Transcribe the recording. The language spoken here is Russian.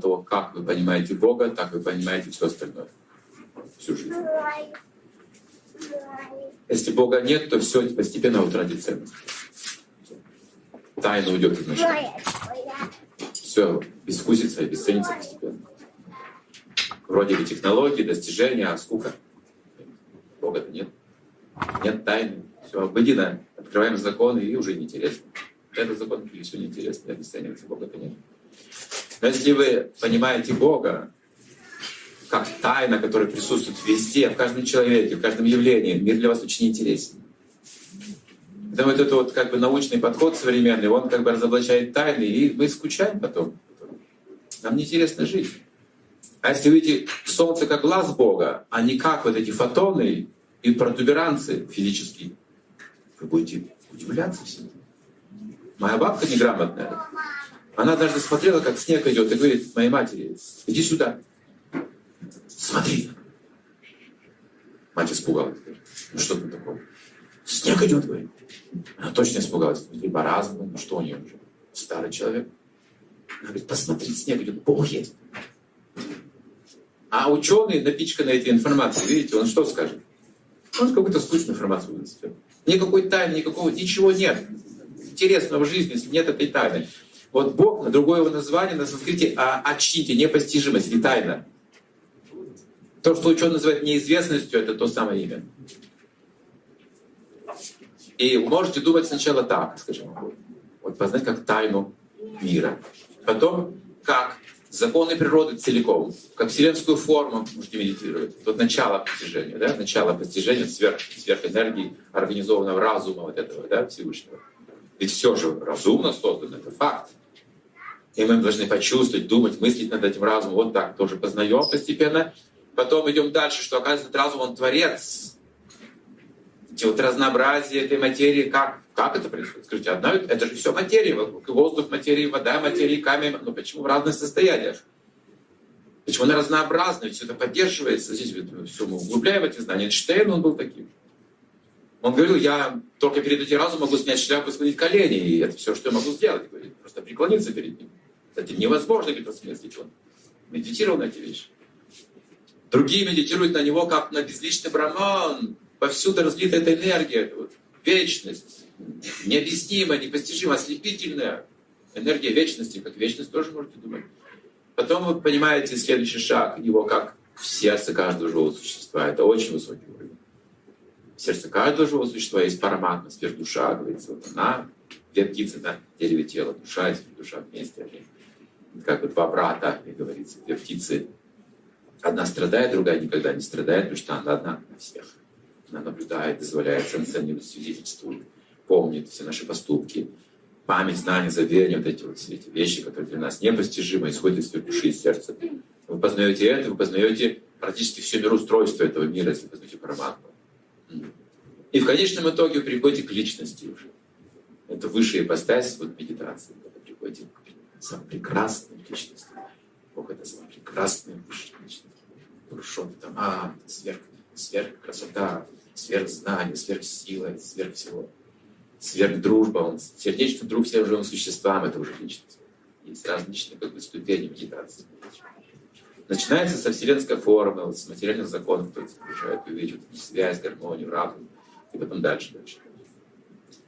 того, как вы понимаете Бога, так вы понимаете все остальное. Всю жизнь. Если Бога нет, то все постепенно утратит ценность. Тайна уйдет из нашей. Все безвкусится и обесценится постепенно. Вроде бы технологии, достижения, а скука. Бога-то нет. Нет тайны. Все обыденно. Открываем законы и уже неинтересно. Этот закон и все неинтересно, обесценивается. Бога-то нет. Но если вы понимаете Бога, как тайна, которая присутствует везде, в каждом человеке, в каждом явлении. Мир для вас очень интересен. Поэтому вот этот вот как бы научный подход современный, он как бы разоблачает тайны, и мы скучаем потом. Нам неинтересно жить. А если увидите Солнце как глаз Бога, а не как вот эти фотоны и протуберанцы физические, вы будете удивляться всему. Моя бабка неграмотная, она даже смотрела, как снег идет, и говорит моей матери, иди сюда смотри. Мать испугалась. Ну что там такое? Снег идет, говорит. Она точно испугалась. Либо разум, ну что у нее уже? Старый человек. Она говорит, посмотри, снег идет, Бог есть. А ученый, напичканный этой информацией, видите, он что скажет? Он какую-то скучную информацию вынесет. Никакой тайны, никакого, ничего нет. Интересного в жизни, если нет этой тайны. Вот Бог, другое его название на санскрите, а очните, непостижимость или тайна. То, что ученые называют неизвестностью, это то самое имя. И можете думать сначала так, скажем, вот познать как тайну мира. Потом как законы природы целиком, как вселенскую форму можете медитировать. Вот начало постижения, да? начало постижения сверх, сверхэнергии организованного разума вот этого да, Всевышнего. Ведь все же разумно создано, это факт. И мы должны почувствовать, думать, мыслить над этим разумом. Вот так тоже познаем постепенно. Потом идем дальше, что оказывается разум он творец. Эти вот разнообразие этой материи, как, как это происходит? Скажите, одна, это же все материя, воздух материи, вода материи, камень, но ну почему в разных состояниях? Почему она разнообразна? Все это поддерживается. Здесь все мы углубляем эти знания. Эйнштейн, он был таким. Он говорил, я только перед этим разумом могу снять шляпу и склонить колени, и это все, что я могу сделать. Говорит, просто преклониться перед ним. Кстати, невозможно говорит, осмыслить. Он медитировал на эти вещи. Другие медитируют на него, как на безличный браман. Повсюду разлита эта энергия, вот, вечность, необъяснимая, непостижимая, ослепительная. Энергия вечности, как вечность тоже можете думать. Потом вы понимаете следующий шаг, его как в сердце каждого живого существа. Это очень высокий уровень. Сердце каждого живого существа есть параматма, сверхдуша, говорится. Вот она, две птицы на дереве тела, душа и сверхдуша вместе. Они, как бы два брата, как говорится, две птицы Одна страдает, другая никогда не страдает, потому что она одна на всех. Она наблюдает, дозволяет, санкционирует, свидетельствует, помнит все наши поступки. Память, знание, заверение, вот эти вот все эти вещи, которые для нас непостижимы, исходят из души, из сердца. Вы познаете это, вы познаете практически все мироустройство этого мира, если познаете параматму. И в конечном итоге вы приходите к личности уже. Это высшая ипостась вот медитации, когда приходите к самой прекрасной личности. Бог это самая прекрасная высшая личность что там, а, сверх, сверх красота, сверх знания, сверх сила, сверх всего. Сверх дружба, он сердечный друг всем живым существам, это уже личность. Есть различные как бы, ступени медитации. Начинается со вселенской формы, вот, с материальных законов, которые окружают, увидеть вот, связь, гармонию, разум, и потом дальше, дальше.